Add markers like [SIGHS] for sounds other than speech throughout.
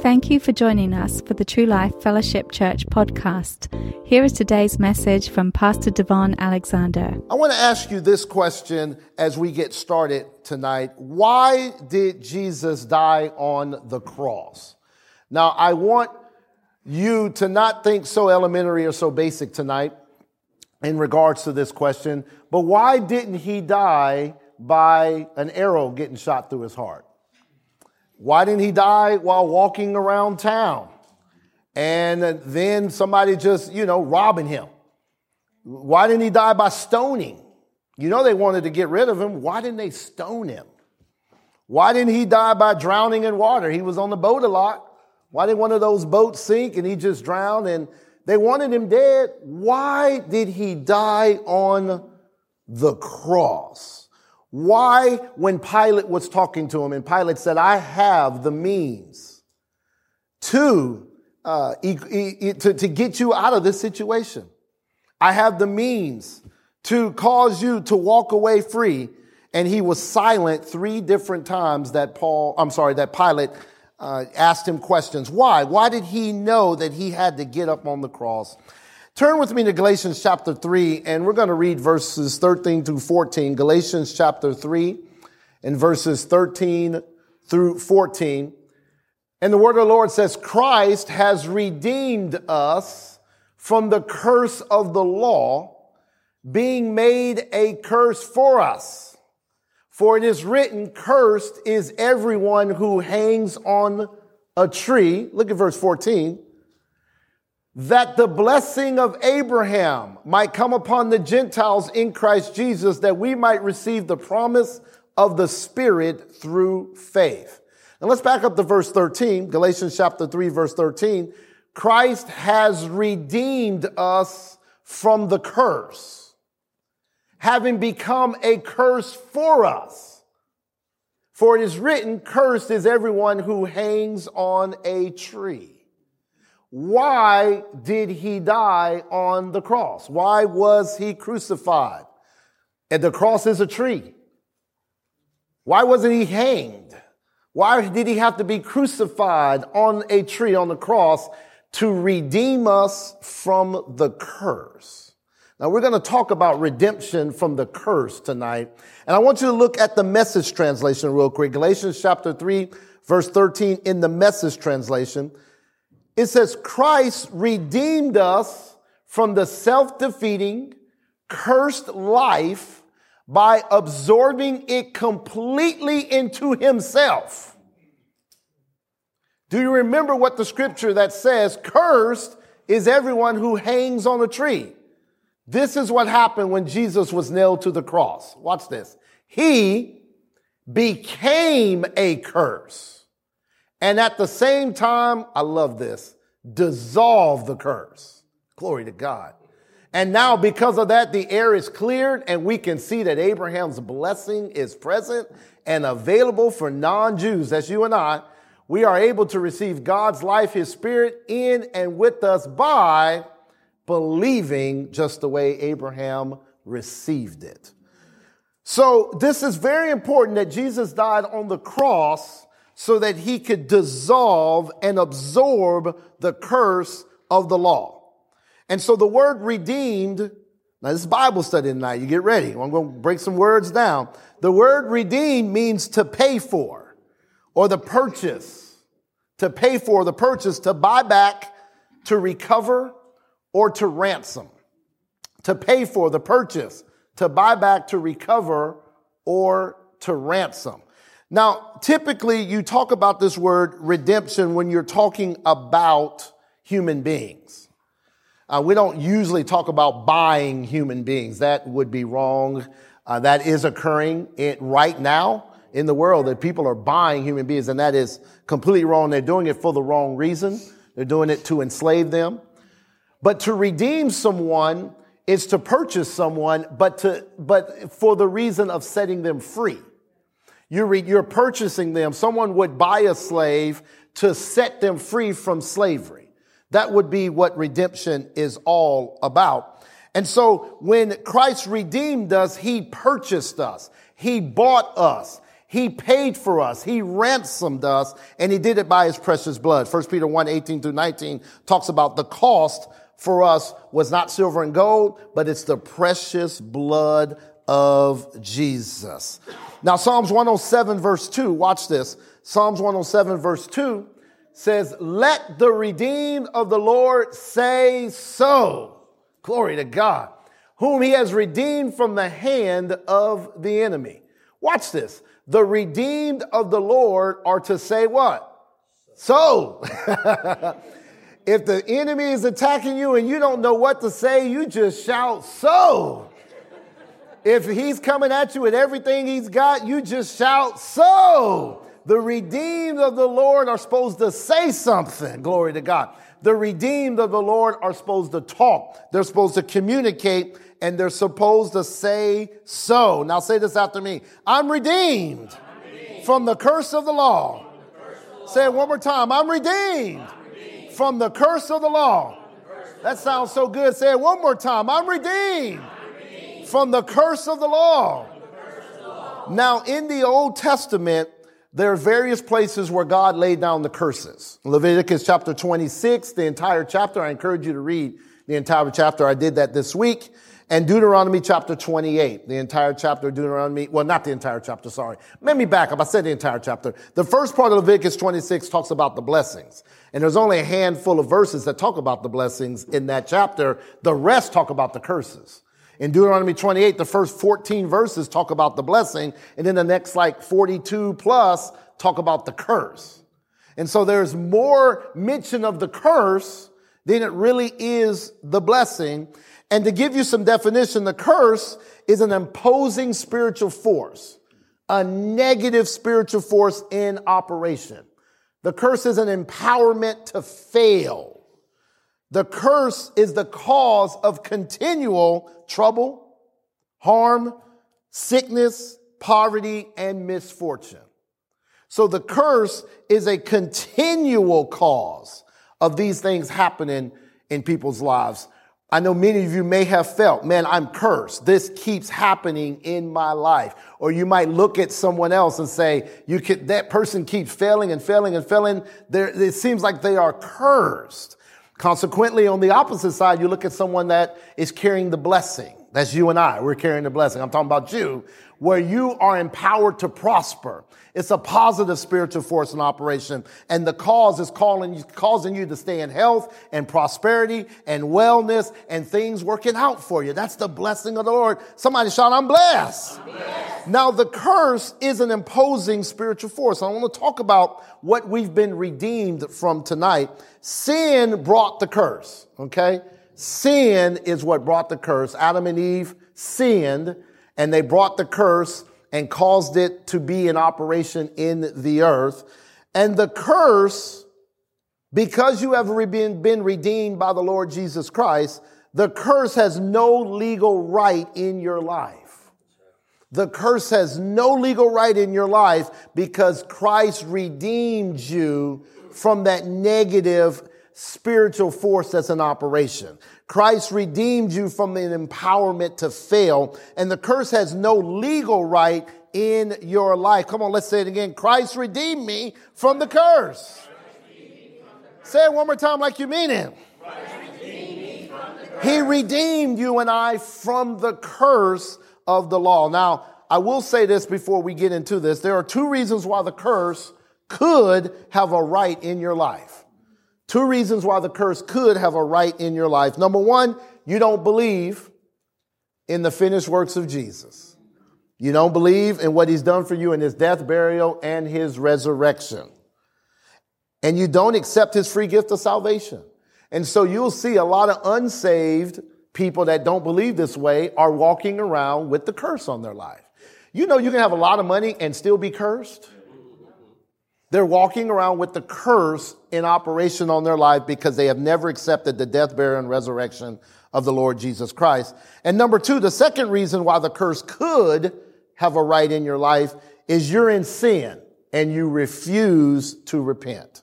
Thank you for joining us for the True Life Fellowship Church podcast. Here is today's message from Pastor DaVon Alexander. I want to ask you this question as we get started tonight. Why did Jesus die on the cross? Now, I want you to not think so elementary or so basic tonight in regards to this question, but why didn't he die by an arrow getting shot through his heart? Why didn't he die while walking around town? And then somebody just, you know, robbing him. Why didn't he die by stoning? You know, they wanted to get rid of him. Why didn't they stone him? Why didn't he die by drowning in water? He was on the boat a lot. Why did one of those boats sink and he just drowned and they wanted him dead? Why did he die on the cross? Why, when Pilate was talking to him, and Pilate said, I have the means to, uh, to, to get you out of this situation. I have the means to cause you to walk away free. And he was silent three different times that Paul, I'm sorry, that Pilate uh, asked him questions. Why? Why did he know that he had to get up on the cross? Turn with me to Galatians chapter 3, and we're going to read verses 13 through 14. Galatians chapter 3 and verses 13 through 14. And the word of the Lord says, Christ has redeemed us from the curse of the law, being made a curse for us. For it is written, cursed is everyone who hangs on a tree. Look at verse 14 that the blessing of Abraham might come upon the Gentiles in Christ Jesus, that we might receive the promise of the Spirit through faith. And let's back up to verse 13, Galatians chapter 3, verse 13. Christ has redeemed us from the curse, having become a curse for us. For it is written, cursed is everyone who hangs on a tree. Why did he die on the cross? Why was he crucified? And the cross is a tree. Why wasn't he hanged? Why did he have to be crucified on a tree on the cross to redeem us from the curse? Now we're going to talk about redemption from the curse tonight. And I want you to look at the message translation real quick. Galatians chapter 3, verse 13 in the message translation. It says, Christ redeemed us from the self defeating, cursed life by absorbing it completely into himself. Do you remember what the scripture that says, cursed is everyone who hangs on a tree? This is what happened when Jesus was nailed to the cross. Watch this. He became a curse and at the same time, I love this, dissolve the curse. Glory to God. And now, because of that, the air is cleared, and we can see that Abraham's blessing is present and available for non Jews. That's you and I. We are able to receive God's life, His Spirit in and with us by believing just the way Abraham received it. So, this is very important that Jesus died on the cross so that he could dissolve and absorb the curse of the law. And so the word redeemed, now this is Bible study tonight. You get ready. I'm going to break some words down. The word redeemed means to pay for or the purchase, to pay for the purchase, to buy back, to recover, or to ransom. To pay for the purchase, to buy back, to recover, or to ransom. Now, typically you talk about this word redemption when you're talking about human beings. Uh, we don't usually talk about buying human beings. That would be wrong. Uh, that is occurring in, right now in the world that people are buying human beings, and that is completely wrong. They're doing it for the wrong reason. They're doing it to enslave them. But to redeem someone is to purchase someone, but to, but for the reason of setting them free. You're, you're purchasing them. Someone would buy a slave to set them free from slavery. That would be what redemption is all about. And so when Christ redeemed us, he purchased us. He bought us. He paid for us. He ransomed us and he did it by his precious blood. 1 Peter 1, 18 through 19 talks about the cost for us was not silver and gold, but it's the precious blood of Jesus. Now, Psalms 107 verse 2, watch this. Psalms 107 verse 2 says, let the redeemed of the Lord say so. Glory to God, whom he has redeemed from the hand of the enemy. Watch this. The redeemed of the Lord are to say what? So. [LAUGHS] if the enemy is attacking you and you don't know what to say, you just shout, so. If he's coming at you with everything he's got, you just shout, so. The redeemed of the Lord are supposed to say something. Glory to God. The redeemed of the Lord are supposed to talk. They're supposed to communicate and they're supposed to say so. Now say this after me. I'm redeemed, I'm redeemed. from the curse of the law. Say it one more time. I'm redeemed, I'm redeemed. from the curse of the law. That sounds so good. Say it one more time. I'm redeemed. From the curse of the law. Now, in the Old Testament, there are various places where God laid down the curses. Leviticus chapter 26, the entire chapter. I encourage you to read the entire chapter. I did that this week. And Deuteronomy chapter 28, the entire chapter Deuteronomy. Well, not the entire chapter, sorry. Let me back up. I said the entire chapter. The first part of Leviticus 26 talks about the blessings. And there's only a handful of verses that talk about the blessings in that chapter. The rest talk about the curses. In Deuteronomy 28, the first 14 verses talk about the blessing, and then the next like 42 plus talk about the curse. And so there's more mention of the curse than it really is the blessing. And to give you some definition, the curse is an imposing spiritual force, a negative spiritual force in operation. The curse is an empowerment to fail. The curse is the cause of continual trouble, harm, sickness, poverty, and misfortune. So the curse is a continual cause of these things happening in people's lives. I know many of you may have felt, man, I'm cursed. This keeps happening in my life. Or you might look at someone else and say, you could, that person keeps failing and failing and failing. There, it seems like they are cursed. Consequently, on the opposite side, you look at someone that is carrying the blessing. That's you and I. We're carrying the blessing. I'm talking about you, where you are empowered to prosper. It's a positive spiritual force in operation. And the cause is calling, you, causing you to stay in health and prosperity and wellness and things working out for you. That's the blessing of the Lord. Somebody shout, I'm blessed. I'm blessed. Now, the curse is an imposing spiritual force. I want to talk about what we've been redeemed from tonight. Sin brought the curse, okay? Sin is what brought the curse. Adam and Eve sinned and they brought the curse and caused it to be in operation in the earth. And the curse, because you have been, been redeemed by the Lord Jesus Christ, the curse has no legal right in your life. The curse has no legal right in your life because Christ redeemed you from that negative spiritual force that's in operation. Christ redeemed you from an empowerment to fail, and the curse has no legal right in your life. Come on, let's say it again. Christ redeemed me from the curse. Say it one more time like you mean it. He redeemed you and I from the curse of the law. Now, I will say this before we get into this. There are two reasons why the curse could have a right in your life. Two reasons why the curse could have a right in your life. Number one, you don't believe in the finished works of Jesus. You don't believe in what he's done for you in his death, burial, and his resurrection. And you don't accept his free gift of salvation. And so you'll see a lot of unsaved people that don't believe this way are walking around with the curse on their life. You know, you can have a lot of money and still be cursed. They're walking around with the curse in operation on their life because they have never accepted the death, burial, and resurrection of the Lord Jesus Christ. And number two, the second reason why the curse could have a right in your life is you're in sin and you refuse to repent.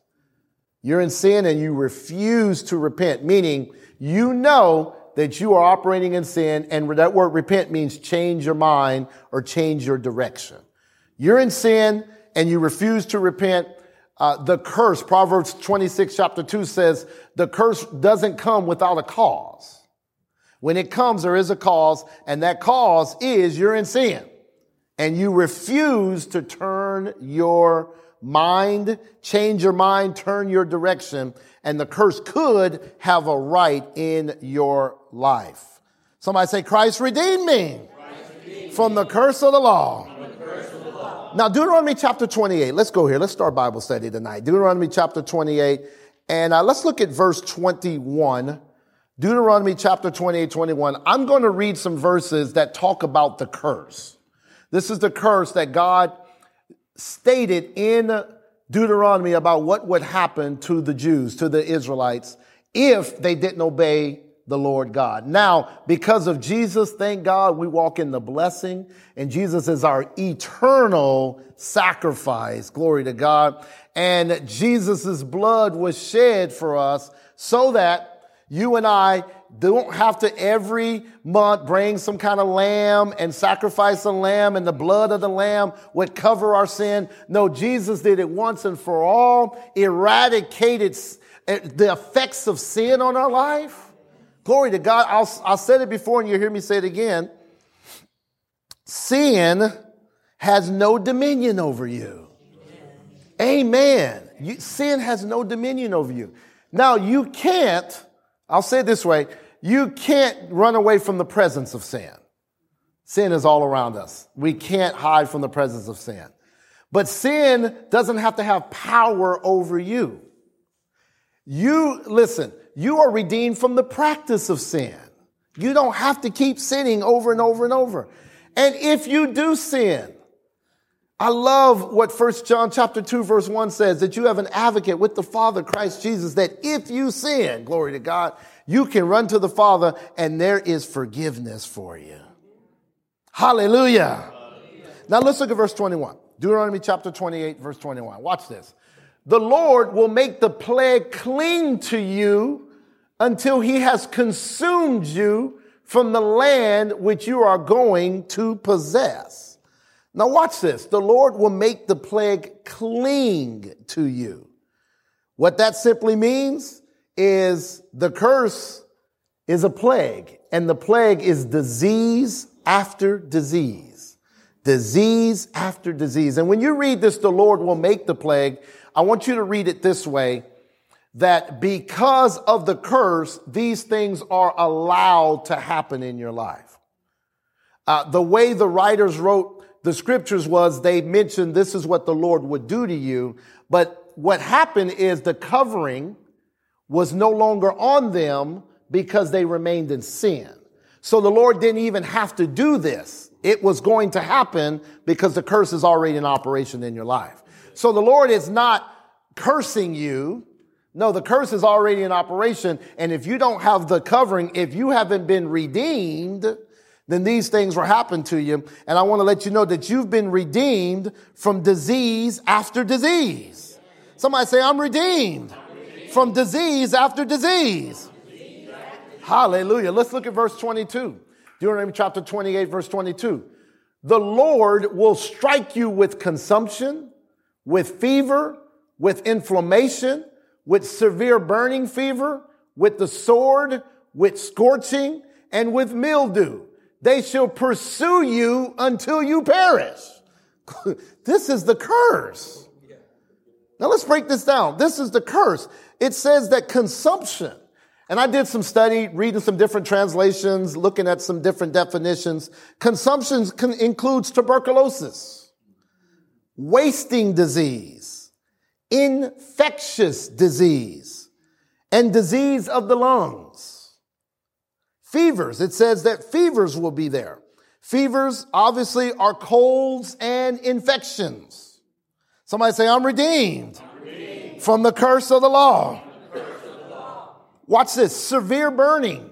You're in sin and you refuse to repent, meaning you know that you are operating in sin and that word repent means change your mind or change your direction. You're in sin and you refuse to repent. Uh, the curse, Proverbs 26 chapter 2 says, the curse doesn't come without a cause. When it comes, there is a cause, and that cause is you're in sin. And you refuse to turn your mind, change your mind, turn your direction, and the curse could have a right in your life. Somebody say, Christ redeemed me, Christ redeemed from the curse of the law. Now, Deuteronomy chapter 28. Let's go here. Let's start Bible study tonight. Deuteronomy chapter 28. And uh, let's look at verse 21. Deuteronomy chapter 28, 21. I'm going to read some verses that talk about the curse. This is the curse that God stated in Deuteronomy about what would happen to the Jews, to the Israelites, if they didn't obey the Lord God. Now, because of Jesus, thank God we walk in the blessing and Jesus is our eternal sacrifice. Glory to God. And Jesus' blood was shed for us so that you and I don't have to every month bring some kind of lamb and sacrifice a lamb and the blood of the lamb would cover our sin. No, Jesus did it once and for all, eradicated eh, the effects of sin on our life Glory to God. I'll, I said it before and you hear me say it again. Sin has no dominion over you. Amen. You, sin has no dominion over you. Now you can't, I'll say it this way, you can't run away from the presence of sin. Sin is all around us. We can't hide from the presence of sin. But sin doesn't have to have power over you. You, listen, you are redeemed from the practice of sin. You don't have to keep sinning over and over and over. And if you do sin, I love what First John chapter 2 verse 1 says that you have an advocate with the Father Christ Jesus that if you sin, glory to God, you can run to the Father and there is forgiveness for you. Hallelujah. Hallelujah. Now let's look at verse 21. Deuteronomy chapter 28 verse 21. Watch this. The Lord will make the plague cling to you until he has consumed you from the land which you are going to possess. Now watch this. The Lord will make the plague cling to you. What that simply means is the curse is a plague and the plague is disease after disease. Disease after disease. And when you read this, the Lord will make the plague. I want you to read it this way that because of the curse, these things are allowed to happen in your life. Uh, the way the writers wrote the scriptures was they mentioned this is what the Lord would do to you. But what happened is the covering was no longer on them because they remained in sin. So the Lord didn't even have to do this. It was going to happen because the curse is already in operation in your life. So the Lord is not cursing you. No, the curse is already in operation. And if you don't have the covering, if you haven't been redeemed, then these things will happen to you. And I want to let you know that you've been redeemed from disease after disease. Somebody say, I'm redeemed, from disease after disease. Hallelujah. Let's look at verse 22. Deuteronomy chapter 28, verse 22. The Lord will strike you with consumption, with fever, with inflammation, with severe burning fever, with the sword, with scorching, and with mildew. They shall pursue you until you perish. [LAUGHS] this is the curse. Now let's break this down. This is the curse. It says that consumption, and I did some study, reading some different translations, looking at some different definitions. Consumption includes tuberculosis, wasting disease, infectious disease and disease of the lungs. Fevers, it says that fevers will be there. Fevers obviously are colds and infections. Somebody say, I'm redeemed, I'm redeemed. from the curse of the law. Watch this severe burning,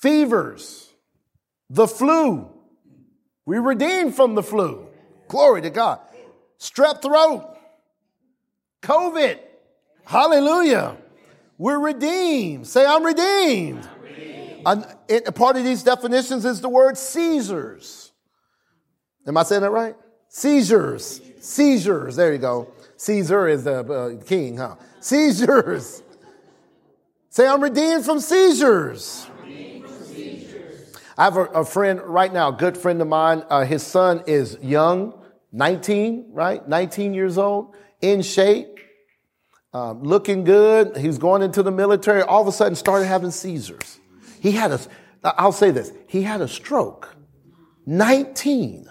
fevers, the flu. We redeemed from the flu. Glory to God. Strep throat, COVID. Hallelujah. We're redeemed. Say, I'm redeemed. I'm redeemed. And it, part of these definitions is the word Caesars. Am I saying that right? Seizures. Seizures. There you go. Caesar is the uh, king, huh? Seizures. Say, I'm redeemed from seizures. I have a, a, friend right now, a good friend of mine. Uh, his son is young, 19, right? 19 years old, in shape, um, looking good. He's going into the military. All of a sudden, started having seizures. He had a, I'll say this, he had a stroke. 19.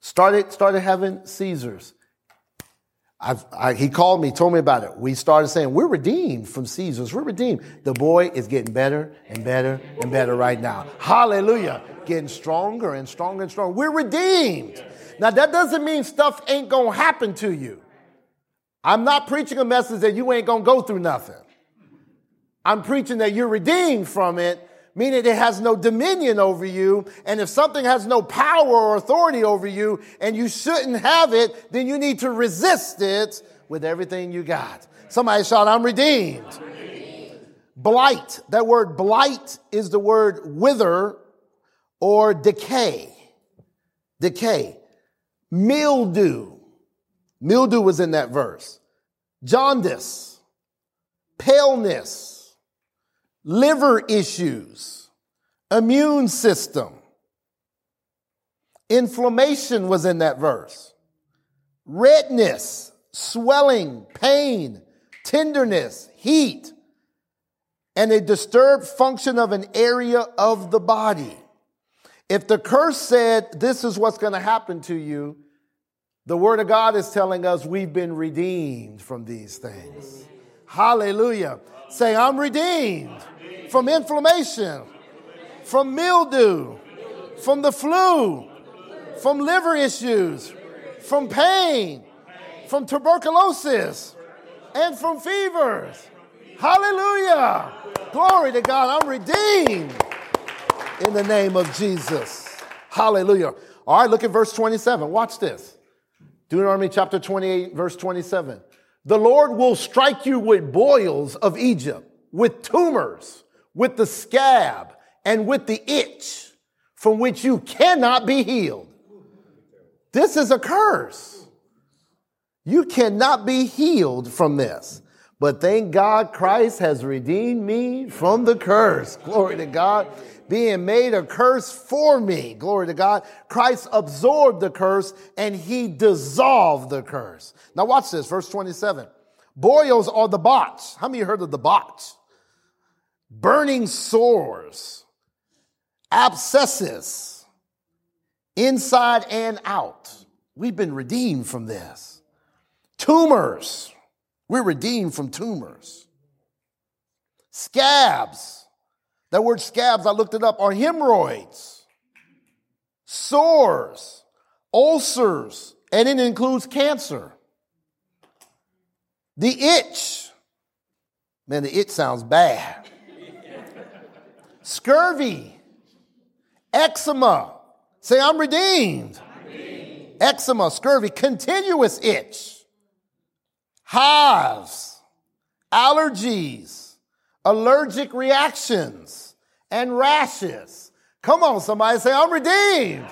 Started, started having seizures. I, he called me, told me about it. We started saying, we're redeemed from Caesar's. We're redeemed. The boy is getting better and better and better right now. Hallelujah. Getting stronger and stronger and stronger. We're redeemed. Now, that doesn't mean stuff ain't going to happen to you. I'm not preaching a message that you ain't to go through nothing. I'm preaching that you're redeemed from it meaning it has no dominion over you. And if something has no power or authority over you and you shouldn't have it, then you need to resist it with everything you got. Somebody shout, I'm redeemed. I'm redeemed. Blight, that word blight is the word wither or decay. Decay. Mildew. Mildew was in that verse. Jaundice. Paleness liver issues, immune system. Inflammation was in that verse. Redness, swelling, pain, tenderness, heat, and a disturbed function of an area of the body. If the curse said, This is what's going to happen to you, the Word of God is telling us we've been redeemed from these things. Hallelujah. Say, I'm redeemed from inflammation, from mildew, from the flu, from liver issues, from pain, from tuberculosis, and from fevers. Hallelujah. Glory to God. I'm redeemed in the name of Jesus. Hallelujah. All right, look at verse 27. Watch this. Deuteronomy chapter 28, verse 27. The Lord will strike you with boils of Egypt, with tumors with the scab and with the itch from which you cannot be healed. This is a curse. You cannot be healed from this. But thank God Christ has redeemed me from the curse. Glory to God. Being made a curse for me. Glory to God. Christ absorbed the curse and he dissolved the curse. Now watch this, verse 27. Boils are the botch. How many heard of the botch? burning sores, abscesses, inside and out. We've been redeemed from this. Tumors, we're redeemed from tumors. Scabs, that word scabs, I looked it up, are hemorrhoids, sores, ulcers, and it includes cancer. The itch, man, the itch sounds bad scurvy, eczema. Say, I'm redeemed. Eczema, scurvy, continuous itch, hives, allergies, allergic reactions, and rashes. Come on, somebody say, I'm redeemed.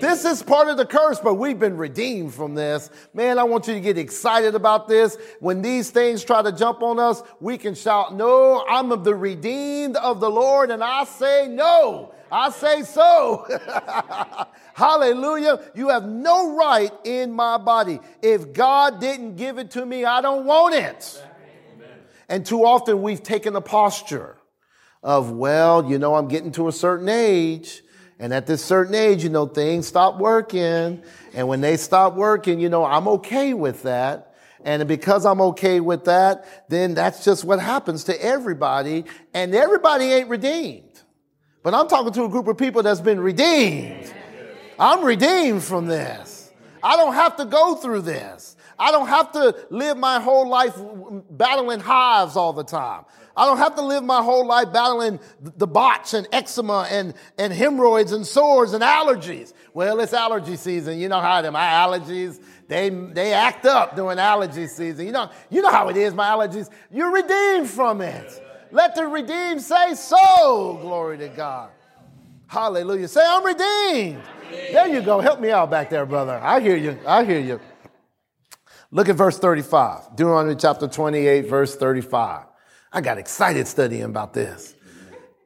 This is part of the curse, but we've been redeemed from this. Man, I want you to get excited about this. When these things try to jump on us, we can shout, No, I'm of the redeemed of the Lord, and I say no. I say so. [LAUGHS] Hallelujah. You have no right in my body. If God didn't give it to me, I don't want it. And too often we've taken a posture of, well, you know, I'm getting to a certain age. And at this certain age, you know, things stop working. And when they stop working, you know, I'm okay with that. And because I'm okay with that, then that's just what happens to everybody. And everybody ain't redeemed. But I'm talking to a group of people that's been redeemed. I'm redeemed from this. I don't have to go through this. I don't have to live my whole life battling hives all the time. I don't have to live my whole life battling the botch and eczema and, and hemorrhoids and sores and allergies. Well, it's allergy season. You know how them my allergies, they, they act up during allergy season. You know, you know how it is, my allergies. You're redeemed from it. Let the redeemed say so. Glory to God. Hallelujah. Say, I'm redeemed. There you go. Help me out back there, brother. I hear you. I hear you. Look at verse 35. Deuteronomy chapter 28, verse 35. I got excited studying about this.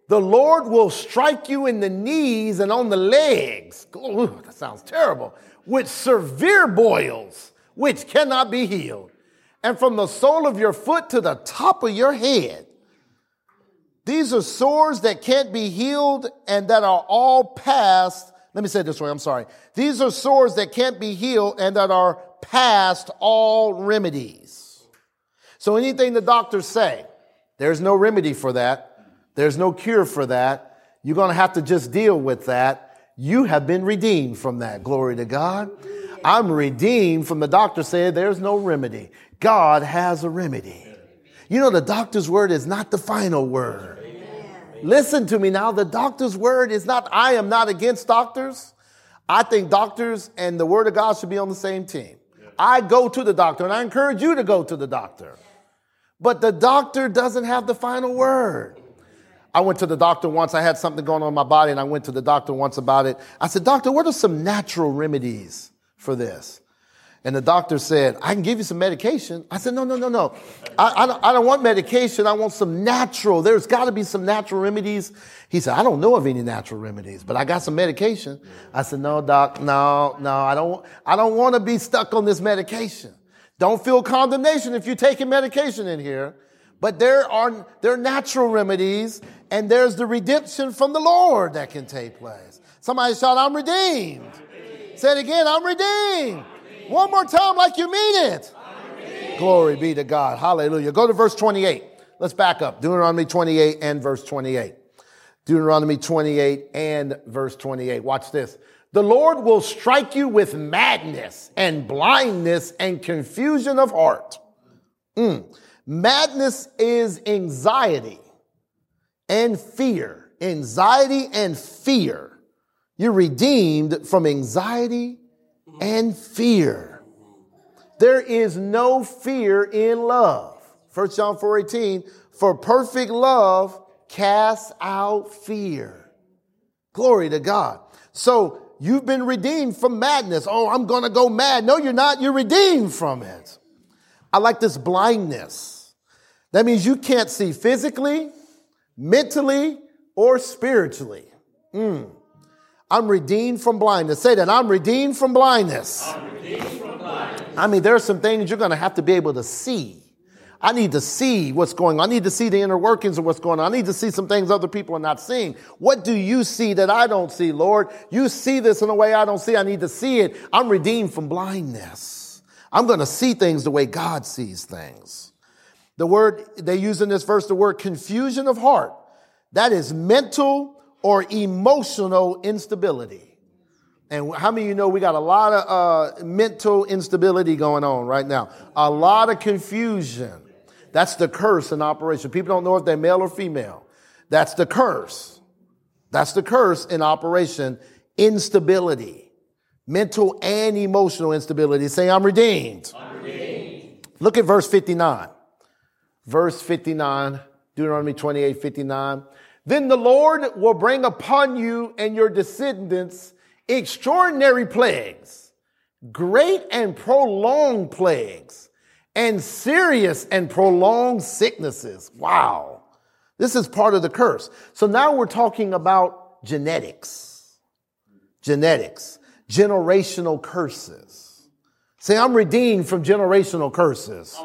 The Lord will strike you in the knees and on the legs. Ooh, that sounds terrible. With severe boils, which cannot be healed. And from the sole of your foot to the top of your head. These are sores that can't be healed and that are all past. Let me say it this way. I'm sorry. These are sores that can't be healed and that are past all remedies. So anything the doctors say, there's no remedy for that. There's no cure for that. You're going to have to just deal with that. You have been redeemed from that. Glory to God. I'm redeemed from the doctor said there's no remedy. God has a remedy. You know, the doctor's word is not the final word. Listen to me now. The doctor's word is not, I am not against doctors. I think doctors and the word of God should be on the same team. I go to the doctor and I encourage you to go to the doctor. But the doctor doesn't have the final word. I went to the doctor once. I had something going on in my body and I went to the doctor once about it. I said, Doctor, what are some natural remedies for this? And the doctor said, I can give you some medication. I said, no, no, no, no. I, I, don't, I don't want medication. I want some natural. There's got to be some natural remedies. He said, I don't know of any natural remedies, but I got some medication. I said, no, doc, no, no, I don't, I don't want to be stuck on this medication. Don't feel condemnation if you're taking medication in here. But there are, there are natural remedies and there's the redemption from the Lord that can take place. Somebody shout, I'm redeemed. I'm redeemed. Say it again, I'm redeemed. One more time, like you mean it. Glory be to God. Hallelujah. Go to verse 28. Let's back up. Deuteronomy 28 and verse 28. Deuteronomy 28 and verse 28. Watch this. The Lord will strike you with madness and blindness and confusion of heart. Mm. Madness is anxiety and fear. Anxiety and fear. You're redeemed from anxiety and fear. There is no fear in love. 1 John 4 18, for perfect love casts out fear. Glory to God. So you've been redeemed from madness. Oh, I'm going to go mad. No, you're not. You're redeemed from it. I like this blindness. That means you can't see physically, mentally, or spiritually. Mm. I'm redeemed from blindness. Say that. I'm redeemed from blindness. Redeemed from blindness. I mean, there are some things you're going to have to be able to see. I need to see what's going on. I need to see the inner workings of what's going on. I need to see some things other people are not seeing. What do you see that I don't see, Lord? You see this in a way I don't see. I need to see it. I'm redeemed from blindness. I'm going to see things the way God sees things. The word they use in this verse, the word confusion of heart. That is mental or emotional instability. And how many of you know we got a lot of uh, mental instability going on right now? A lot of confusion. That's the curse in operation. People don't know if they're male or female. That's the curse. That's the curse in operation. Instability. Mental and emotional instability. Say, I'm redeemed. I'm redeemed. Look at verse 59. Verse 59, Deuteronomy 28, 59. Then the Lord will bring upon you and your descendants extraordinary plagues, great and prolonged plagues, and serious and prolonged sicknesses. Wow. This is part of the curse. So now we're talking about genetics, genetics, generational curses. Say, I'm redeemed from generational curses.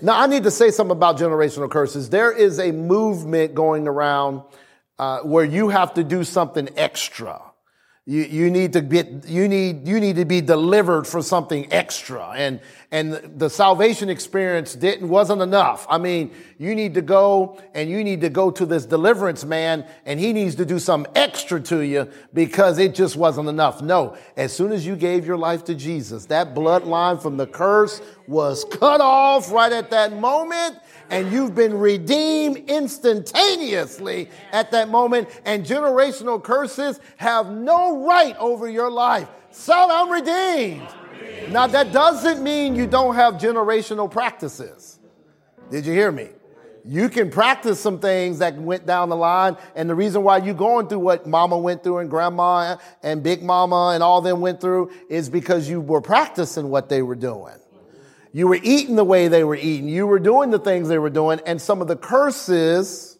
Now, I need to say something about generational curses. There is a movement going around uh, where you have to do something extra. You, you need to get, you need, you need to be delivered for something extra. And, and the salvation experience didn't, wasn't enough. I mean, you need to go and you need to go to this deliverance man and he needs to do some extra to you because it just wasn't enough. No, as soon as you gave your life to Jesus, that bloodline from the curse was cut off right at that moment and you've been redeemed instantaneously at that moment, and generational curses have no right over your life. Son, I'm redeemed. Now, that doesn't mean you don't have generational practices. Did you hear me? You can practice some things that went down the line. And the reason why you're going through what mama went through and grandma and big mama and all them went through is because you were practicing what they were doing. You were eating the way they were eating. You were doing the things they were doing. And some of the curses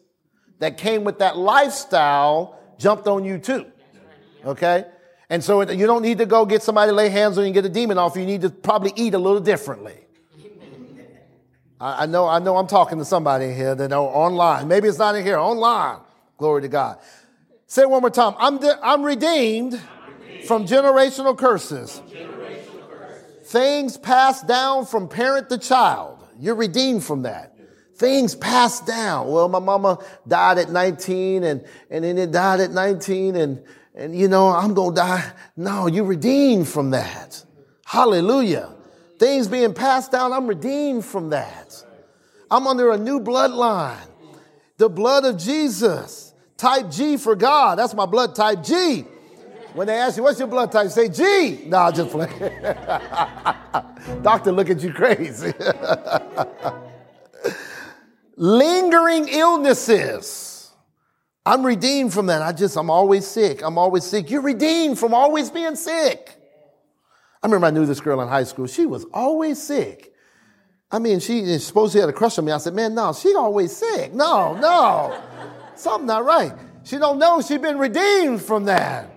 that came with that lifestyle jumped on you too. Okay? And so you don't need to go get somebody to lay hands on you and get a demon off. You need to probably eat a little differently. I, know, I know I'm talking to somebody here that know online. Maybe it's not in here, online. Glory to God. Say it one more time. I'm, de- I'm, redeemed, I'm redeemed from generational curses. From generational curses. Things passed down from parent to child. You're redeemed from that. Things passed down. Well, my mama died at 19 and, and then it died at 19 and, and you know, I'm going to die. No, you're redeemed from that. Hallelujah. Things being passed down, I'm redeemed from that. I'm under a new bloodline. The blood of Jesus. Type G for God. That's my blood type G. When they ask you, what's your blood type? Say G. [LAUGHS] No, I'll just play. [LAUGHS] Doctor, look at you crazy. [LAUGHS] Lingering illnesses. I'm redeemed from that. I just, I'm always sick. I'm always sick. You're redeemed from always being sick. I remember I knew this girl in high school. She was always sick. I mean, she supposed she had a crush on me. I said, man, no, she always sick. No, no. Something not right. She don't know she been redeemed from that.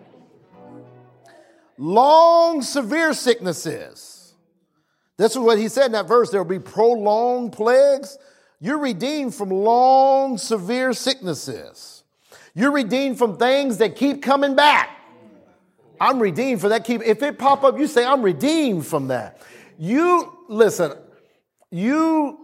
Long, severe sicknesses. This is what he said in that verse. There will be prolonged plagues. You're redeemed from long, severe sicknesses. You're redeemed from things that keep coming back. I'm redeemed for that. Keep if it pop up, you say I'm redeemed from that. You listen. You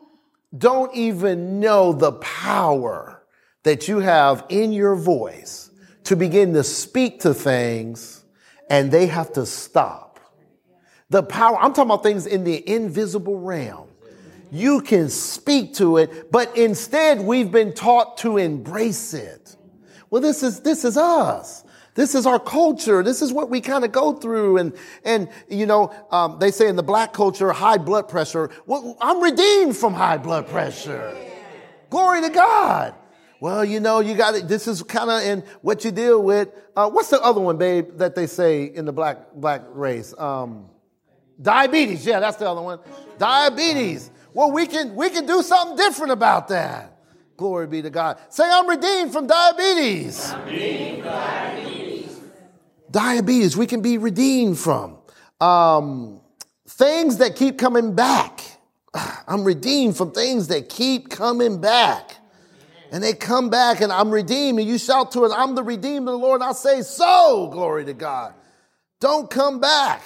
don't even know the power that you have in your voice to begin to speak to things, and they have to stop. The power. I'm talking about things in the invisible realm. You can speak to it, but instead we've been taught to embrace it. Well, this is, this is us. This is our culture. This is what we kind of go through. And, and, you know, um, they say in the black culture, high blood pressure. Well, I'm redeemed from high blood pressure. Glory to God. Well, you know, you got it. This is kind of in what you deal with. Uh, what's the other one, babe, that they say in the black, black race? Um, diabetes. Yeah, that's the other one. Diabetes. Well, we can, we can do something different about that. Glory be to God. Say, I'm redeemed from diabetes. Redeemed from diabetes diabetes we can be redeemed from. Um, things that keep coming back. [SIGHS] I'm redeemed from things that keep coming back. And they come back and I'm redeemed. And you shout to it, I'm the redeemed of the Lord. And I say, so, glory to God. Don't come back.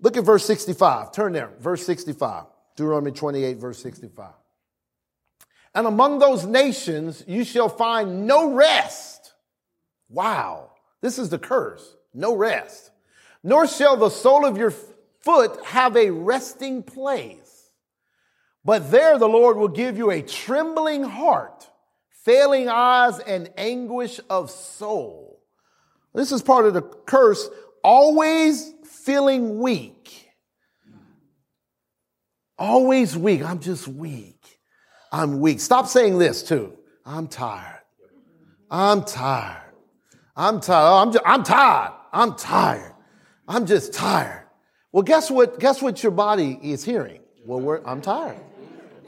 Look at verse 65. Turn there. Verse 65. Deuteronomy 28, verse 65. And among those nations you shall find no rest. Wow. This is the curse. No rest. Nor shall the sole of your foot have a resting place. But there the Lord will give you a trembling heart, failing eyes, and anguish of soul. This is part of the curse, always feeling weak. Always weak. I'm just weak. I'm weak. Stop saying this too. I'm tired. I'm tired. I'm tired. Oh, I'm, just, I'm tired. I'm tired. I'm just tired. Well, guess what? Guess what your body is hearing? Well, I'm tired.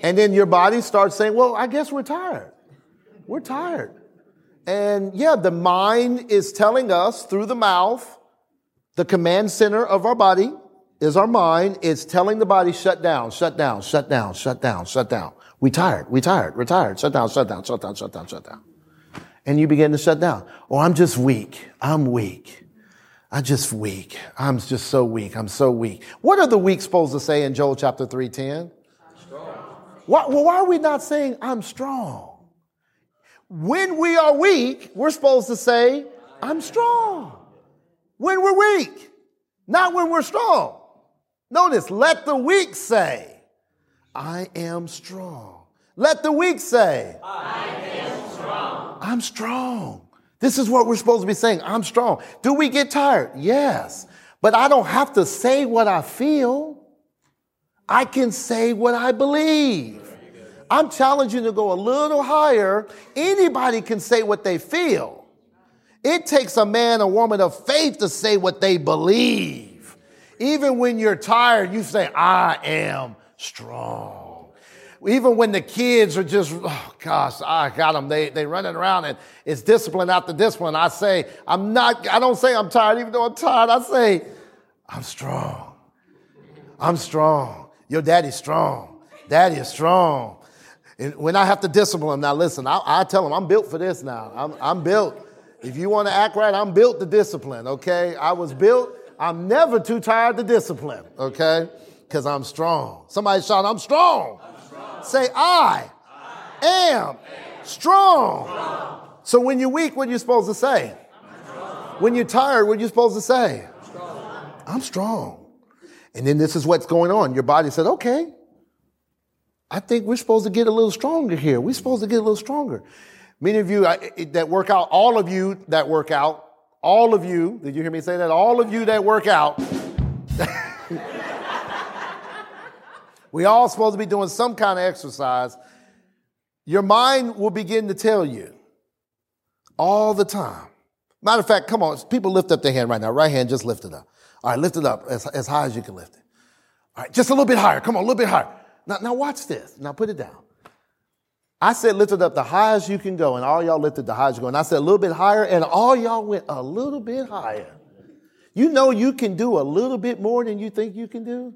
And then your body starts saying, well, I guess we're tired. We're tired. And yeah, the mind is telling us through the mouth, the command center of our body is our mind. It's telling the body, shut down, shut down, shut down, shut down, shut down. We tired. We tired. We're tired. Shut down, shut down, shut down, shut down, shut down and you begin to shut down. Oh, I'm just weak. I'm weak. I'm just weak. I'm just so weak. I'm so weak. What are the weak supposed to say in Joel chapter 3:10? Why, well, why are we not saying I'm strong? When we are weak, we're supposed to say, I'm strong. When we're weak, not when we're strong. Notice, let the weak say, I am strong. Let the weak say, I am strong. I'm strong. This is what we're supposed to be saying. I'm strong. Do we get tired? Yes. But I don't have to say what I feel. I can say what I believe. I'm challenging to go a little higher. Anybody can say what they feel. It takes a man, a woman of faith to say what they believe. Even when you're tired, you say, I am strong. Even when the kids are just, oh gosh, I got them. They, they running around and it's discipline after discipline. I say, I'm not, I don't say I'm tired, even though I'm tired. I say, I'm strong. I'm strong. Your daddy's strong. Daddy is strong. And when I have to discipline them, now listen, I, I tell them, I'm built for this now. I'm, I'm built. If you want to act right, I'm built to discipline, okay? I was built. I'm never too tired to discipline, okay? Because I'm strong. Somebody shout, I'm strong. I'm strong. Say, I, I am, am strong. strong. So when you're weak, what are you supposed to say? When you're tired, what are you supposed to say? I'm strong. And then this is what's going on. Your body said, okay, I think we're supposed to get a little stronger here. We're supposed to get a little stronger. Many of you that work out, all of you that work out, all of you, did you hear me say that? All of you that work out, [LAUGHS] we all supposed to be doing some kind of exercise. Your mind will begin to tell you all the time. Matter of fact, come on, people lift up their hand right now. Right hand, just lift it up. All right, lift it up as, as high as you can lift it. All right, just a little bit higher. Come on, a little bit higher. Now, now watch this. Now put it down. I said lift it up the highest you can go, and all y'all lifted the highest you go. And I said a little bit higher, and all y'all went a little bit higher. You know you can do a little bit more than you think you can do.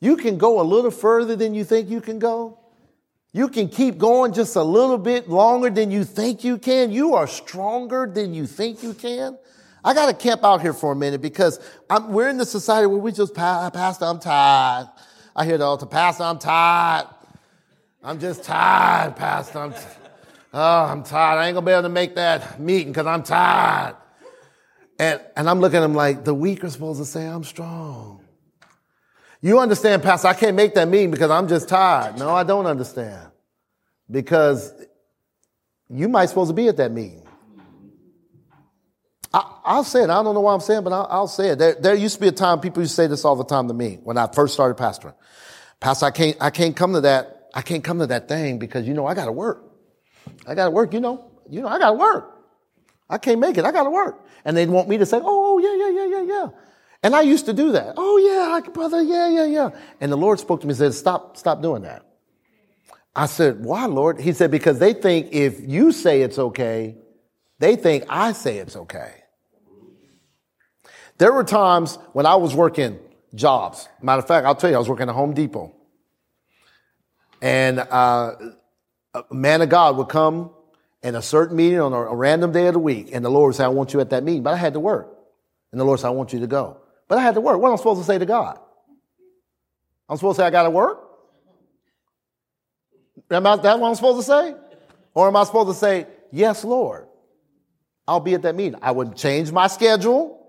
You can go a little further than you think you can go. You can keep going just a little bit longer than you think you can. You are stronger than you think you can. I got to camp out here for a minute because I'm, we're in the society where we just, Pastor, I'm tired. I hear the altar, Pastor, I'm tired. I'm just tired, Pastor. I'm t- oh, I'm tired. I ain't gonna be able to make that meeting because I'm tired. And, and I'm looking at him like, the weak are supposed to say, I'm strong. You understand, Pastor, I can't make that meeting because I'm just tired. No, I don't understand. Because you might supposed to be at that meeting. I, will say it. I don't know why I'm saying, but I'll, I'll say it. There, there, used to be a time people used to say this all the time to me when I first started pastoring. Pastor, I can't, I can't come to that. I can't come to that thing because you know I got to work. I got to work. You know, you know I got to work. I can't make it. I got to work. And they'd want me to say, oh, oh yeah yeah yeah yeah yeah. And I used to do that. Oh yeah, brother, yeah yeah yeah. And the Lord spoke to me and said, stop stop doing that. I said, why, Lord? He said, because they think if you say it's okay, they think I say it's okay. There were times when I was working jobs. Matter of fact, I'll tell you, I was working at Home Depot. And uh, a man of God would come in a certain meeting on a, a, random day of the week, and the Lord would say, I want you at that meeting. But I had to work. And the Lord said, I want you to go. But I had to work. What am I supposed to say to God? I'm supposed to say, I got to work? Am I, that what I'm supposed to say? Or am I supposed to say, Yes, Lord? I'll be at that meeting. I would change my schedule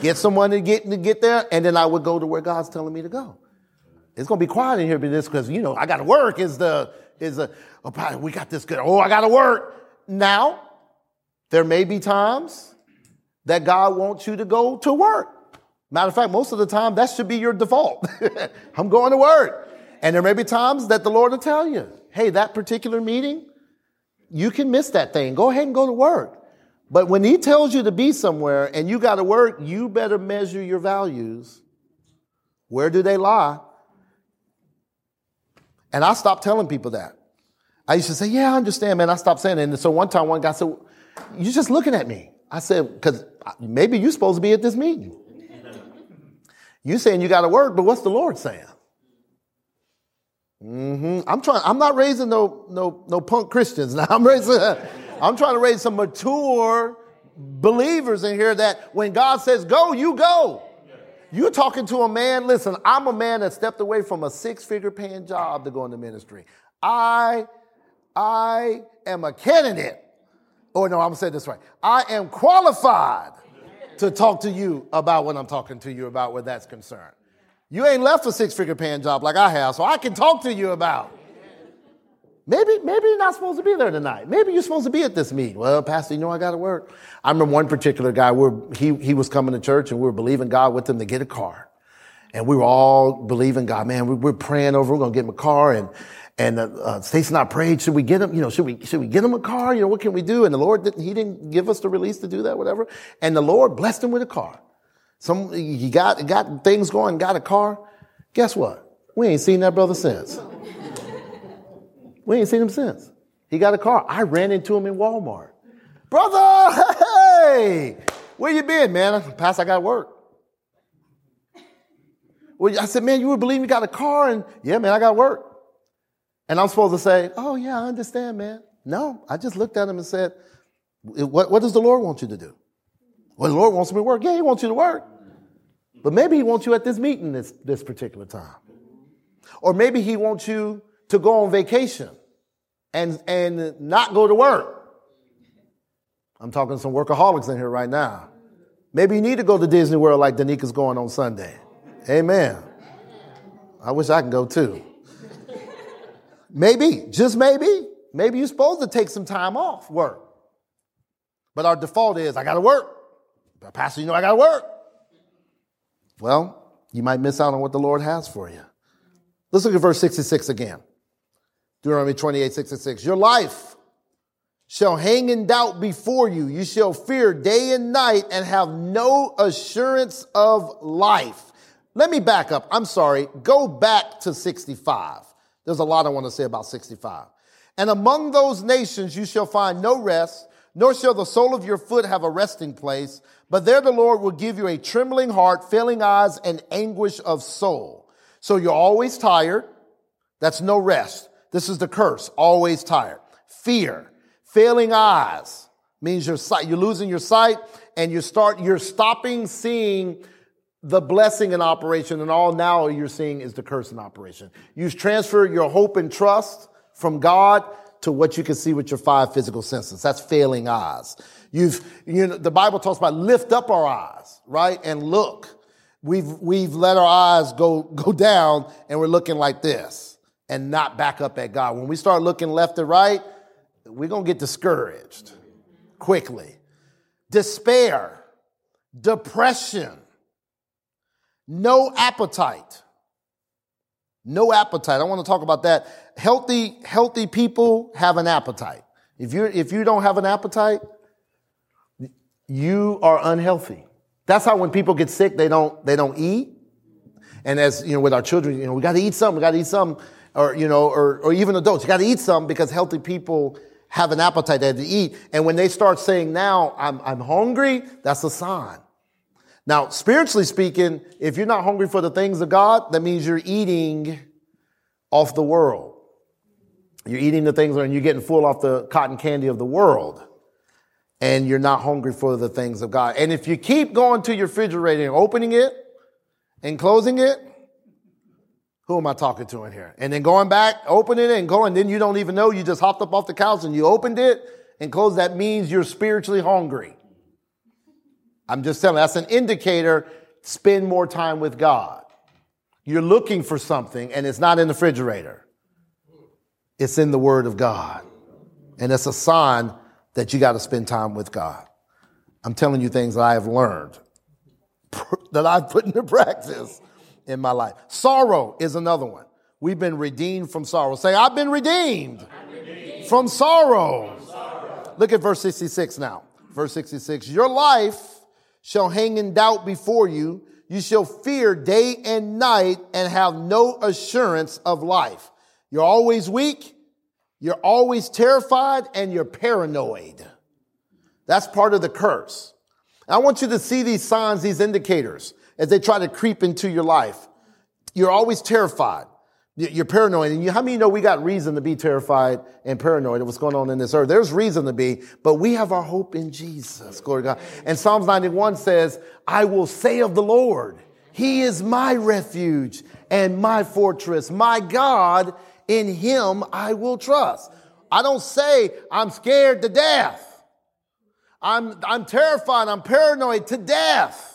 get someone to get to get there, and then I would go to where God's telling me to go. It's gonna be quiet in here because because you know I got to work. Is the is a oh, we got this good. Oh, I got to work now. There may be times that God wants you to go to work. Matter of fact, most of the time that should be your default. [LAUGHS] I'm going to work. And there may be times that the Lord will tell you, hey, that particular meeting, you can miss that thing. Go ahead and go to work. But when he tells you to be somewhere and you got to work, you better measure your values. Where do they lie? And I stopped telling people that. I used to say, Yeah, I understand, man. I stopped saying it. And so one time, one guy said, You're just looking at me. I said, Because maybe you're supposed to be at this meeting. You saying you got to work, but what's the Lord saying? Mm-hmm. I'm trying. I'm not raising no no no punk Christians. [LAUGHS] Now I'm raising. I'm trying to raise some mature believers in here that when God says go, you go. You're talking to a man, listen, I'm a man that stepped away from a six figure paying job to go into ministry. I, I am a candidate. Oh, no, I'm saying this right. I am qualified to talk to you about what I'm talking to you about where that's concerned. You ain't left a six figure paying job like I have, so I can talk to you about Maybe, maybe you're not supposed to be there tonight. Maybe you're supposed to be at this meeting. Well, Pastor, you know I got to work. I remember one particular guy where he, he was coming to church and we were believing God with him to get a car. And we were all believing God, man, we, we're praying over, we're to get him a car. And, and uh, uh, Stacy and I prayed, should we get him, you know, should we, should we get him a car? You know, what can we do? And the Lord didn't, he didn't give us the release to do that, whatever. And the Lord blessed him with a car. Some, he got, got things going, got a car. Guess what? We ain't seen that brother since. we ain't seen him since. He got a car. I ran into him in Walmart. Brother, hey, where you been, man? Pastor, I got work. Well, I said, man, you would believe you got a car? And yeah, man, I got work. And I'm supposed to say, oh, yeah, I understand, man. No, I just looked at him and said, what, what does the Lord want you to do? Well, the Lord wants me to work. Yeah, he wants you to work. But maybe he wants you at this meeting this, this particular time. Or maybe he wants you to go on vacation and, and not go to work. I'm talking to some workaholics in here right now. Maybe you need to go to Disney World like Danika's going on Sunday. Amen. I wish I could go too. Maybe, just maybe, maybe you're supposed to take some time off work. But our default is, I got to work. But Pastor, you know I got to work. Well, you might miss out on what the Lord has for you. Let's look at verse 66 again. Deuteronomy 28, 66. Your life shall hang in doubt before you. You shall fear day and night and have no assurance of life. Let me back up. I'm sorry. Go back to 65. There's a lot I want to say about 65. And among those nations you shall find no rest, nor shall the sole of your foot have a resting place, but there the Lord will give you a trembling heart, failing eyes, and anguish of soul. So you're always tired. That's no rest. This is the curse. Always tired. Fear. Failing eyes means your sight. You're losing your sight and you start, you're stopping seeing the blessing in operation and all now you're seeing is the curse in operation. You transfer your hope and trust from God to what you can see with your five physical senses. That's failing eyes. You've, you know, the Bible talks about lift up our eyes, right? And look. We've, we've let our eyes go, go down and we're looking like this and not back up at God. When we start looking left and right, we're going to get discouraged quickly. Despair, depression, no appetite. No appetite. I want to talk about that. Healthy, healthy people have an appetite. If you if you don't have an appetite, you are unhealthy. That's how when people get sick, they don't they don't eat. And as you know, with our children, you know, we got to eat something. We got to eat something, or you know, or or even adults, you got to eat something because healthy people have an appetite. They have to eat. And when they start saying, "Now I'm I'm hungry," that's a sign. Now, spiritually speaking, if you're not hungry for the things of God, that means you're eating off the world. You're eating the things and you're getting full off the cotton candy of the world. And you're not hungry for the things of God. And if you keep going to your refrigerator and opening it and closing it, who am I talking to in here? And then going back, opening it and going, then you don't even know you just hopped up off the couch and you opened it and closed. That means you're spiritually hungry. I'm just telling you, that's an indicator. Spend more time with God. You're looking for something and it's not in the refrigerator. It's in the Word of God. And it's a sign that you got to spend time with God. I'm telling you things that I have learned, [LAUGHS] that I've put into practice in my life. Sorrow is another one. We've been redeemed from sorrow. Say, I've been redeemed, redeemed. From, sorrow. from sorrow. Look at verse 66 now. Verse 66. Your life shall hang in doubt before you. You shall fear day and night and have no assurance of life. You're always weak. You're always terrified and you're paranoid. That's part of the curse. I want you to see these signs, these indicators as they try to creep into your life. You're always terrified. You're paranoid. And you, how many know we got reason to be terrified and paranoid of what's going on in this earth? There's reason to be, but we have our hope in Jesus. Glory to God. And Psalms 91 says, I will say of the Lord, He is my refuge and my fortress, my God, in Him I will trust. I don't say I'm scared to death. I'm, I'm terrified. I'm paranoid to death.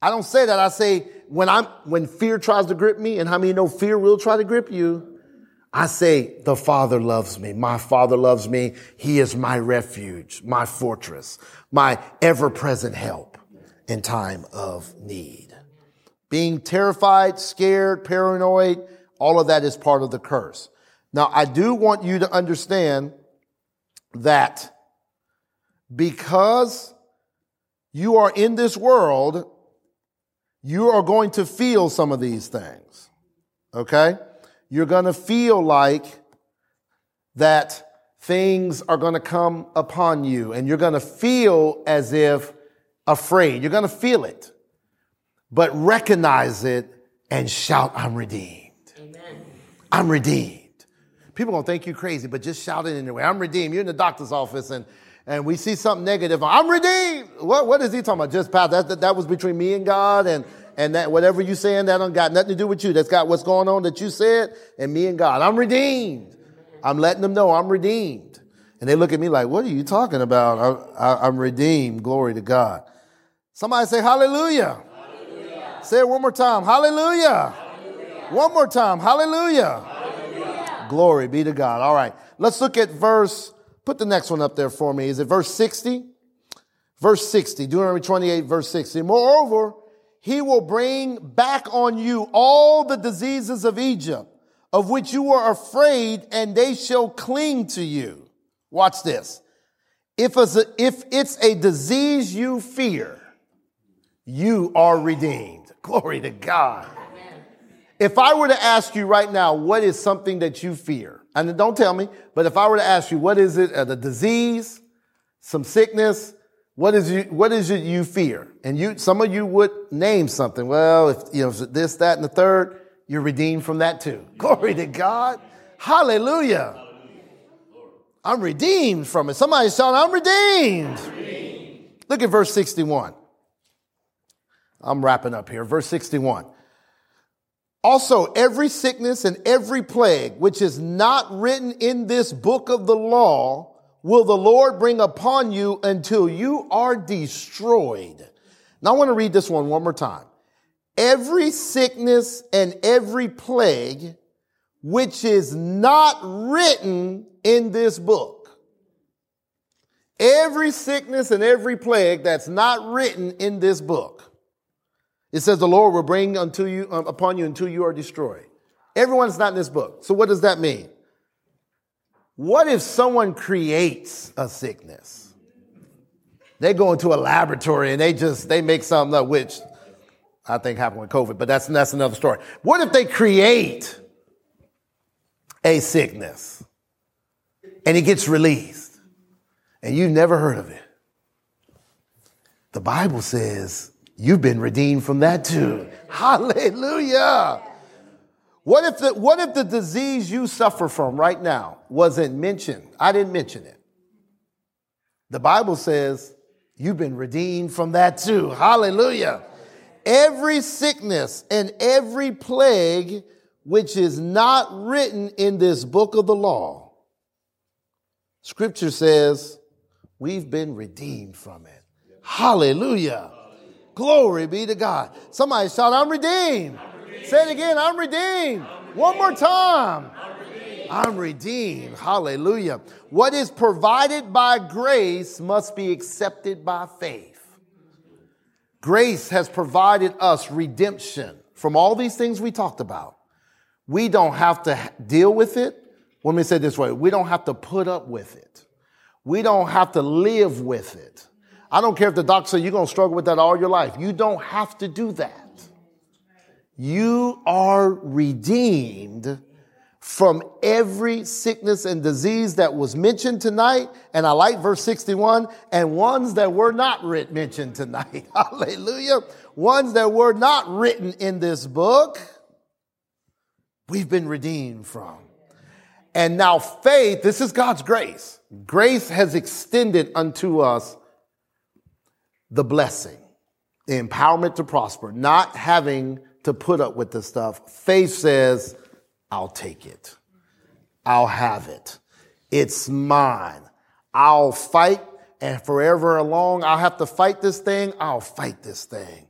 I don't say that. I say, when I'm, when fear tries to grip me, and how many know fear will try to grip you? I say, the Father loves me. My Father loves me. He is my refuge, my fortress, my ever present help in time of need. Being terrified, scared, paranoid, all of that is part of the curse. Now, I do want you to understand that because you are in this world, you are going to feel some of these things. Okay? You're going to feel like that things are going to come upon you and you're going to feel as if afraid. You're going to feel it, but recognize it and shout, I'm redeemed. Amen. I'm redeemed. People gonna think you crazy, but just shout it anyway. I'm redeemed. You're in the doctor's office and and we see something negative. I'm redeemed. What, what is he talking about? Just past that, that, that was between me and God and, and that whatever you saying, that don't got nothing to do with you. That's got what's going on that you said and me and God. I'm redeemed. I'm letting them know I'm redeemed. And they look at me like, what are you talking about? I, am redeemed. Glory to God. Somebody say hallelujah. hallelujah. Say it one more time. Hallelujah. hallelujah. One more time. Hallelujah. hallelujah. Glory be to God. All right. Let's look at verse Put the next one up there for me. Is it verse 60? Verse 60, Deuteronomy 28, verse 60. Moreover, he will bring back on you all the diseases of Egypt, of which you were afraid, and they shall cling to you. Watch this. If it's a, if it's a disease you fear, you are redeemed. [LAUGHS] Glory to God. If I were to ask you right now, what is something that you fear? And don't tell me, but if I were to ask you, what is it? Uh, a disease, some sickness, what is you, what is it you fear? And you, some of you would name something. Well, if, you know, this, that, and the third, you're redeemed from that too. [LAUGHS] Glory to God. Hallelujah. I'm redeemed from it. Somebody shout, I'm redeemed. I'm redeemed. Look at verse 61. I'm wrapping up here. Verse 61. Also, every sickness and every plague which is not written in this book of the law will the Lord bring upon you until you are destroyed. Now, I want to read this one one more time. Every sickness and every plague which is not written in this book. Every sickness and every plague that's not written in this book it says the Lord will bring unto you um, upon you until you are destroyed. Everyone's not in this book. So what does that mean? What if someone creates a sickness? They go into a laboratory and they just they make something up, which I think happened with COVID, but that's that's another story. What if they create a sickness and it gets released and you've never heard of it? The Bible says You've been redeemed from that too. [LAUGHS] Hallelujah. What if the, what if the disease you suffer from right now wasn't mentioned? I didn't mention it. The Bible says you've been redeemed from that too. Hallelujah. Every sickness and every plague which is not written in this book of the law, scripture says we've been redeemed from it. Hallelujah. Glory be to God. Somebody shout, I'm redeemed. I'm redeemed. Say it again, I'm redeemed. I'm redeemed. One more time. I'm redeemed. Hallelujah. What is provided by grace must be accepted by faith. Grace has provided us redemption from all these things we talked about. We don't have to deal with it. Let me say this way. We don't have to put up with it. We don't have to live with it. I don't care if the doctor says you're going to struggle with that all your life. You don't have to do that. You are redeemed from every sickness and disease that was mentioned tonight. And I like verse 61 and ones that were not written, mentioned tonight. [LAUGHS] Hallelujah. Ones that were not written in this book, we've been redeemed from. And now faith, this is God's grace. Grace has extended unto us the blessing, the empowerment to prosper, not having to put up with the stuff. Faith says, I'll take it. I'll have it. It's mine. I'll fight and forever along, I'll have to fight this thing. I'll fight this thing.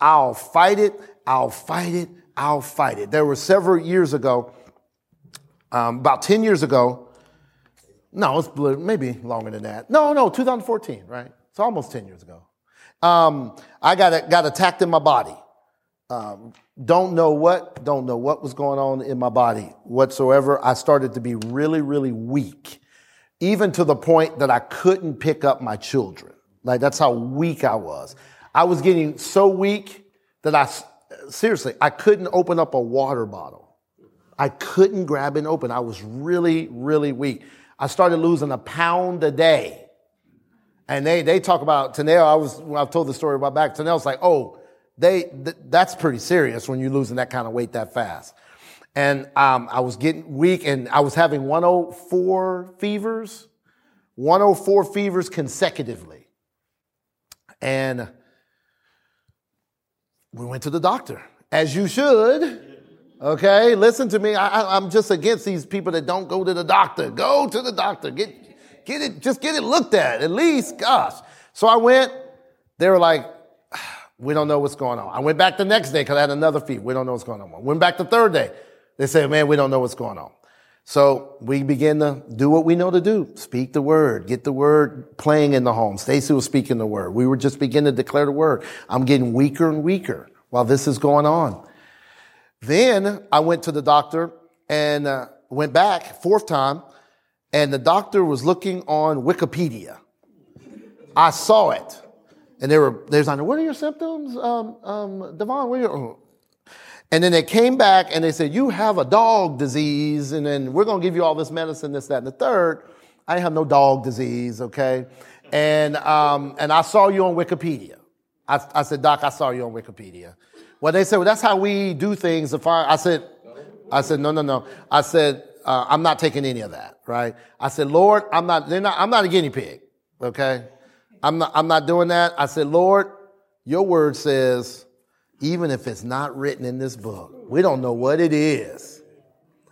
I'll fight it. I'll fight it. I'll fight it. There were several years ago, um, about 10 years ago. No, it's maybe longer than that. No, no, 2014, right? It's almost 10 years ago um, I got, got attacked in my body. um, don't know what, don't know what was going on in my body whatsoever. I started to be really, really weak, even to the point that I couldn't pick up my children. Like that's how weak I was. I was getting so weak that I, seriously, I couldn't open up a water bottle. I couldn't grab and open. I was really, really weak. I started losing a pound a day. And they, they talk about Tanel. I was, when I told the story about back, Tanel's like, oh, they, th- that's pretty serious when you're losing that kind of weight that fast. And um, I was getting weak and I was having 104 fevers, 104 fevers consecutively. And we went to the doctor, as you should. Okay, listen to me. I, am just against these people that don't go to the doctor. Go to the doctor. Get, get it, just get it looked at, at least. Gosh. So I went. They were like, we don't know what's going on. I went back the next day because I had another fever. We don't know what's going on. Went back the third day. They said, man, we don't know what's going on. So we begin to do what we know to do. Speak the word. Get the word playing in the home. Stacy was speaking the word. We were just beginning to declare the word. I'm getting weaker and weaker while this is going on. Then I went to the doctor and uh, went back fourth time and the doctor was looking on Wikipedia. I saw it. And they were, they was like, what are your symptoms? Um, um, DaVon, what are your, and then they came back and they said, you have a dog disease. And then we're going to give you all this medicine, this, that, and the third. I have no dog disease. Okay. And, um, and I saw you on Wikipedia. I, I said, doc, I saw you on Wikipedia. Well, they said, well, that's how we do things. If I, I said, I said, no, no, no. I said, uh, I'm not taking any of that. Right. I said, Lord, I'm not, they're not, I'm not a guinea pig. Okay. I'm not, I'm not doing that. I said, Lord, your word says, even if it's not written in this book, we don't know what it is.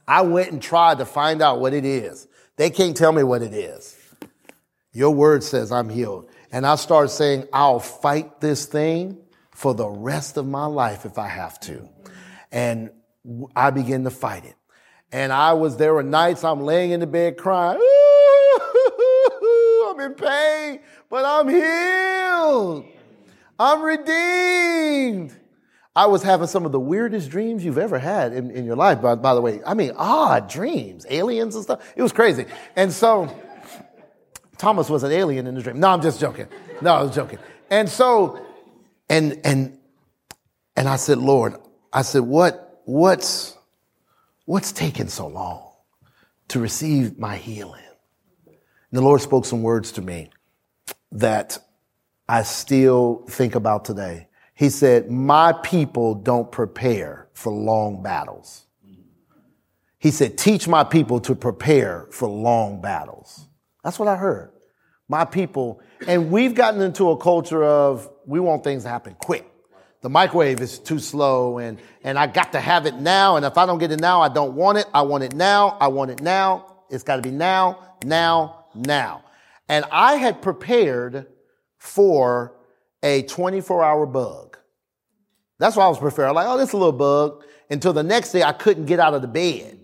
I went and tried to find out what it is. They can't tell me what it is. Your word says I'm healed. And I started saying, I'll fight this thing for the rest of my life if I have to. And I began to fight it. And I was, there were nights I'm laying in the bed crying, I'm in pain but I'm healed. I'm redeemed. I was having some of the weirdest dreams you've ever had in, in your life, by, by the way. I mean, odd dreams, aliens and stuff. It was crazy. And so, Thomas was an alien in the dream. No, I'm just joking. No, I was joking. And so, and, and, and I said, Lord, I said, what, what's, what's taking so long to receive my healing? And the Lord spoke some words to me that I still think about today. He said, my people don't prepare for long battles. He said, teach my people to prepare for long battles. That's what I heard. My people, and we've gotten into a culture of we want things to happen quick. The microwave is too slow and, and I got to have it now. And if I don't get it now, I don't want it. I want it now. I want it now. It's got to be now, now, now. And I had prepared for a 24 hour bug. That's what I was preparing. Like, oh, this is a little bug. Until the next day, I couldn't get out of the bed.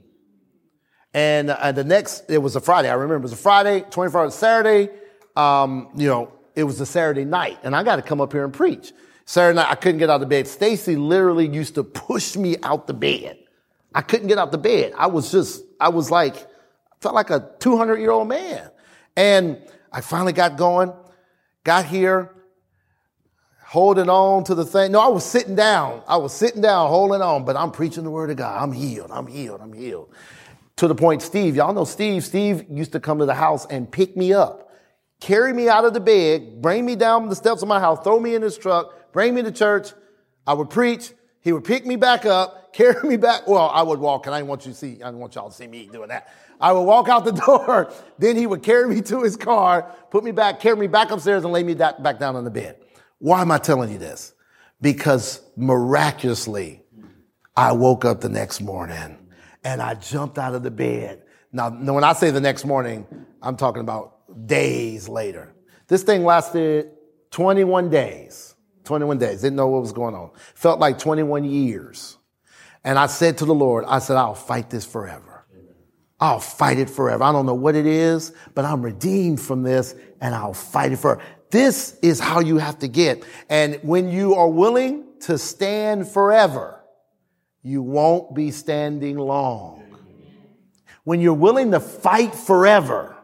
And uh, the next, it was a Friday. I remember it was a Friday, 24 hours Saturday. Um, you know, it was a Saturday night and I got to come up here and preach. Saturday night, I couldn't get out of bed. Stacy literally used to push me out the bed. I couldn't get out the bed. I was just, I was like, felt like a 200 year old man. And I finally got going, got here, holding on to the thing. No, I was sitting down. I was sitting down, holding on, but I'm preaching the word of God. I'm healed. I'm healed. I'm healed. To the point, Steve, y'all know Steve. Steve used to come to the house and pick me up, carry me out of the bed, bring me down the steps of my house, throw me in his truck, bring me to church. I would preach. He would pick me back up, carry me back. Well, I would walk, and I didn't want you to see, I didn't want y'all to see me doing that. I would walk out the [LAUGHS] door. Then he would carry me to his car, put me back, carry me back upstairs and lay me back down on the bed. Why am I telling you this? Because miraculously, I woke up the next morning and I jumped out of the bed. Now, when I say the next morning, I'm talking about days later. This thing lasted 21 days. 21 days. Didn't know what was going on. Felt like 21 years. And I said to the Lord, I said, I'll fight this forever. I'll fight it forever. I don't know what it is, but I'm redeemed from this and I'll fight it forever. This is how you have to get. And when you are willing to stand forever, you won't be standing long. When you're willing to fight forever,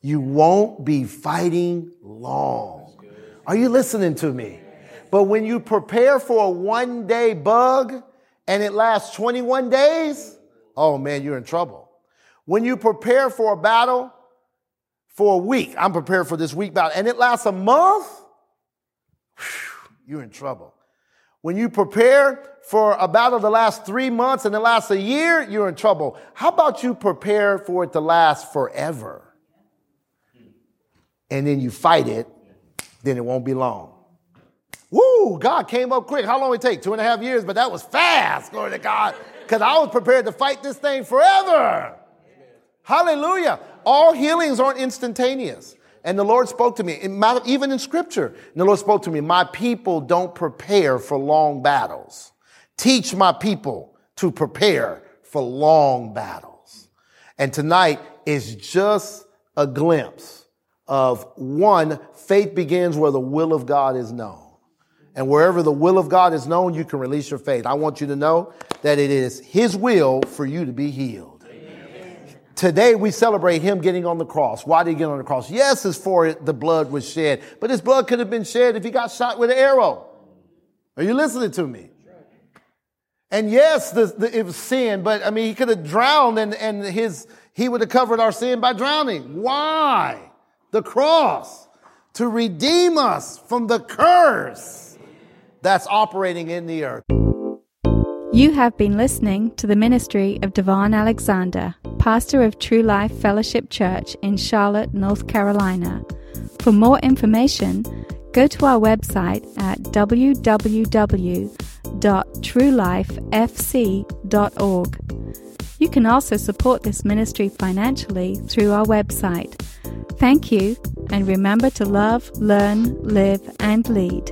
you won't be fighting long. Are you listening to me? But when you prepare for a one day bug and it lasts 21 days, oh man, you're in trouble. When you prepare for a battle for a week, I'm prepared for this week battle, and it lasts a month, you're in trouble. When you prepare for a battle to last three months and it lasts a year, you're in trouble. How about you prepare for it to last forever? And then you fight it, then it won't be long. Woo, God came up quick. How long did it take? Two and a half years, but that was fast, glory to God, because I was prepared to fight this thing forever. Hallelujah. All healings aren't instantaneous. And the Lord spoke to me, even in scripture. The Lord spoke to me, my people don't prepare for long battles. Teach my people to prepare for long battles. And tonight is just a glimpse of one, faith begins where the will of God is known. And wherever the will of God is known, you can release your faith. I want you to know that it is His will for you to be healed. Today we celebrate him getting on the cross. Why did he get on the cross? Yes, it's for the blood was shed, but his blood could have been shed if he got shot with an arrow. Are you listening to me? And yes, the, the, it was sin, but I mean, he could have drowned and, and his, he would have covered our sin by drowning. Why? The cross to redeem us from the curse that's operating in the earth. You have been listening to the ministry of DaVon Alexander pastor of True Life Fellowship Church in Charlotte, North Carolina. For more information, go to our website at www.truelifefc.org. You can also support this ministry financially through our website. Thank you, and remember to love, learn, live, and lead.